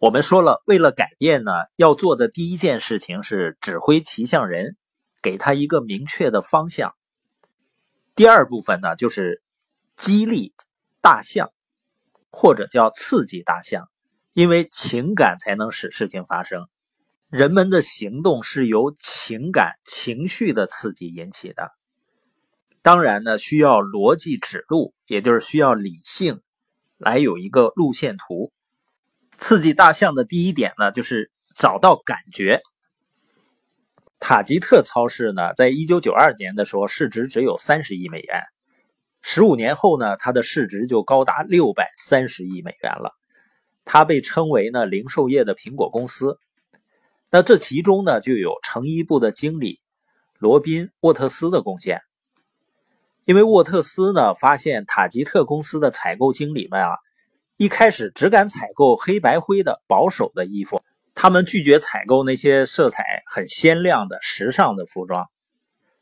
我们说了，为了改变呢，要做的第一件事情是指挥骑象人，给他一个明确的方向。第二部分呢，就是激励大象，或者叫刺激大象，因为情感才能使事情发生。人们的行动是由情感情绪的刺激引起的。当然呢，需要逻辑指路，也就是需要理性来有一个路线图。刺激大象的第一点呢，就是找到感觉。塔吉特超市呢，在一九九二年的时候，市值只有三十亿美元。十五年后呢，它的市值就高达六百三十亿美元了。它被称为呢零售业的苹果公司。那这其中呢，就有成衣部的经理罗宾沃特斯的贡献。因为沃特斯呢，发现塔吉特公司的采购经理们啊。一开始只敢采购黑白灰的保守的衣服，他们拒绝采购那些色彩很鲜亮的时尚的服装。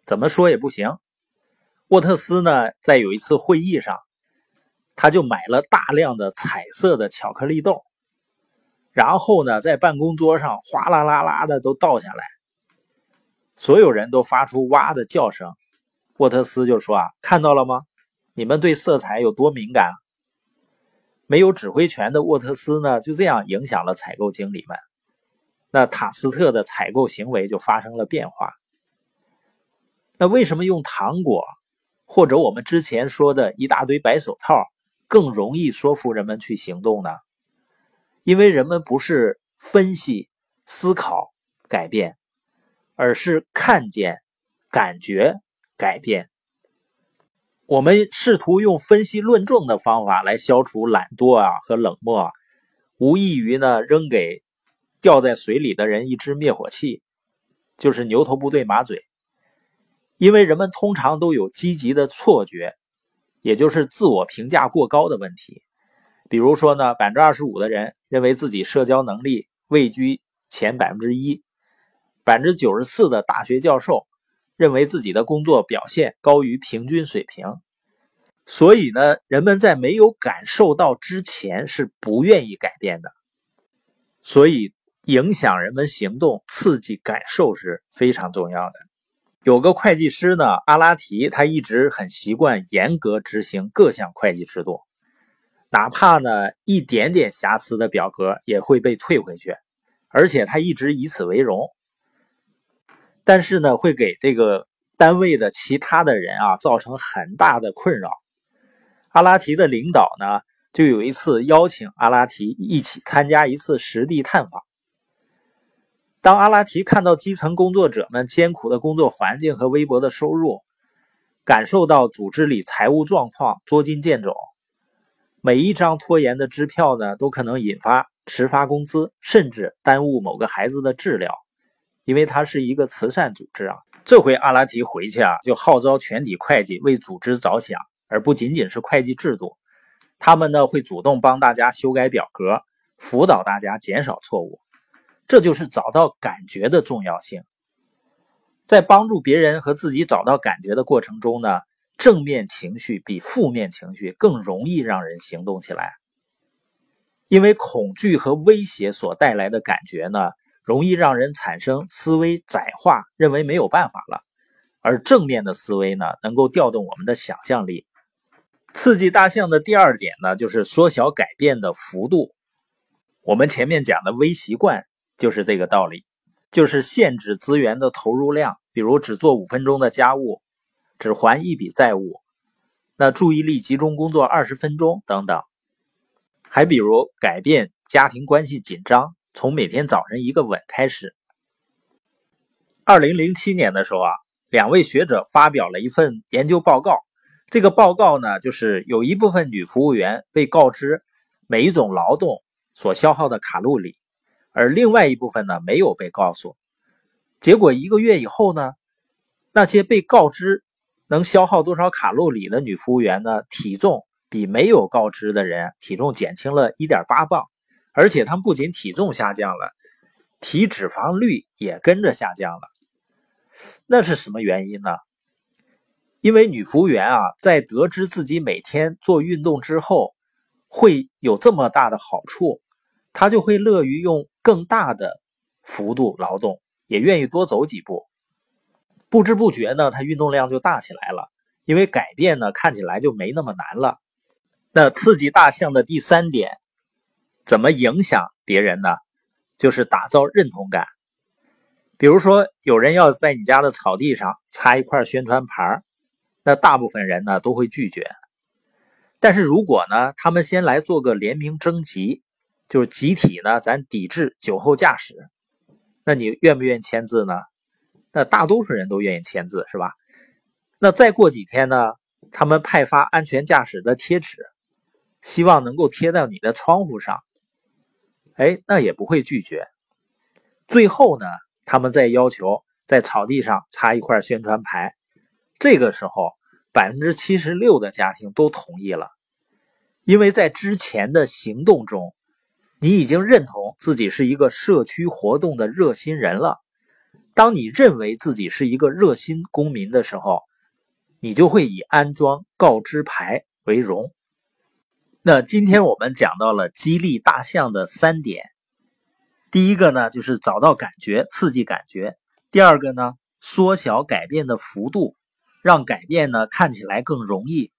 怎么说也不行。沃特斯呢，在有一次会议上，他就买了大量的彩色的巧克力豆，然后呢，在办公桌上哗啦啦啦的都倒下来，所有人都发出哇的叫声。沃特斯就说啊，看到了吗？你们对色彩有多敏感？没有指挥权的沃特斯呢，就这样影响了采购经理们。那塔斯特的采购行为就发生了变化。那为什么用糖果，或者我们之前说的一大堆白手套，更容易说服人们去行动呢？因为人们不是分析、思考改变，而是看见、感觉改变。我们试图用分析论证的方法来消除懒惰啊和冷漠，无异于呢扔给掉在水里的人一支灭火器，就是牛头不对马嘴。因为人们通常都有积极的错觉，也就是自我评价过高的问题。比如说呢，百分之二十五的人认为自己社交能力位居前百分之一，百分之九十四的大学教授。认为自己的工作表现高于平均水平，所以呢，人们在没有感受到之前是不愿意改变的。所以，影响人们行动、刺激感受是非常重要的。有个会计师呢，阿拉提，他一直很习惯严格执行各项会计制度，哪怕呢一点点瑕疵的表格也会被退回去，而且他一直以此为荣。但是呢，会给这个单位的其他的人啊造成很大的困扰。阿拉提的领导呢，就有一次邀请阿拉提一起参加一次实地探访。当阿拉提看到基层工作者们艰苦的工作环境和微薄的收入，感受到组织里财务状况捉襟见肘，每一张拖延的支票呢，都可能引发迟发工资，甚至耽误某个孩子的治疗。因为它是一个慈善组织啊，这回阿拉提回去啊，就号召全体会计为组织着想，而不仅仅是会计制度。他们呢会主动帮大家修改表格，辅导大家减少错误。这就是找到感觉的重要性。在帮助别人和自己找到感觉的过程中呢，正面情绪比负面情绪更容易让人行动起来。因为恐惧和威胁所带来的感觉呢。容易让人产生思维窄化，认为没有办法了。而正面的思维呢，能够调动我们的想象力。刺激大象的第二点呢，就是缩小改变的幅度。我们前面讲的微习惯就是这个道理，就是限制资源的投入量，比如只做五分钟的家务，只还一笔债务，那注意力集中工作二十分钟等等。还比如改变家庭关系紧张。从每天早晨一个吻开始。二零零七年的时候啊，两位学者发表了一份研究报告。这个报告呢，就是有一部分女服务员被告知每一种劳动所消耗的卡路里，而另外一部分呢没有被告诉。结果一个月以后呢，那些被告知能消耗多少卡路里的女服务员呢，体重比没有告知的人体重减轻了一点八磅。而且他们不仅体重下降了，体脂肪率也跟着下降了。那是什么原因呢？因为女服务员啊，在得知自己每天做运动之后会有这么大的好处，她就会乐于用更大的幅度劳动，也愿意多走几步。不知不觉呢，他运动量就大起来了，因为改变呢看起来就没那么难了。那刺激大象的第三点，怎么影响别人呢？就是打造认同感。比如说，有人要在你家的草地上插一块宣传牌，那大部分人呢都会拒绝。但是如果呢，他们先来做个联名征集，就是集体呢，咱抵制酒后驾驶，那你愿不愿意签字呢？那大多数人都愿意签字，是吧？那再过几天呢，他们派发安全驾驶的贴纸，希望能够贴到你的窗户上，哎，那也不会拒绝。最后呢？他们在要求在草地上插一块宣传牌，这个时候百分之七十六的家庭都同意了，因为在之前的行动中，你已经认同自己是一个社区活动的热心人了。当你认为自己是一个热心公民的时候，你就会以安装告知牌为荣。那今天我们讲到了激励大象的三点。第一个呢，就是找到感觉，刺激感觉；第二个呢，缩小改变的幅度，让改变呢看起来更容易；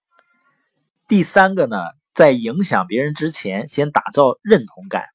第三个呢，在影响别人之前，先打造认同感。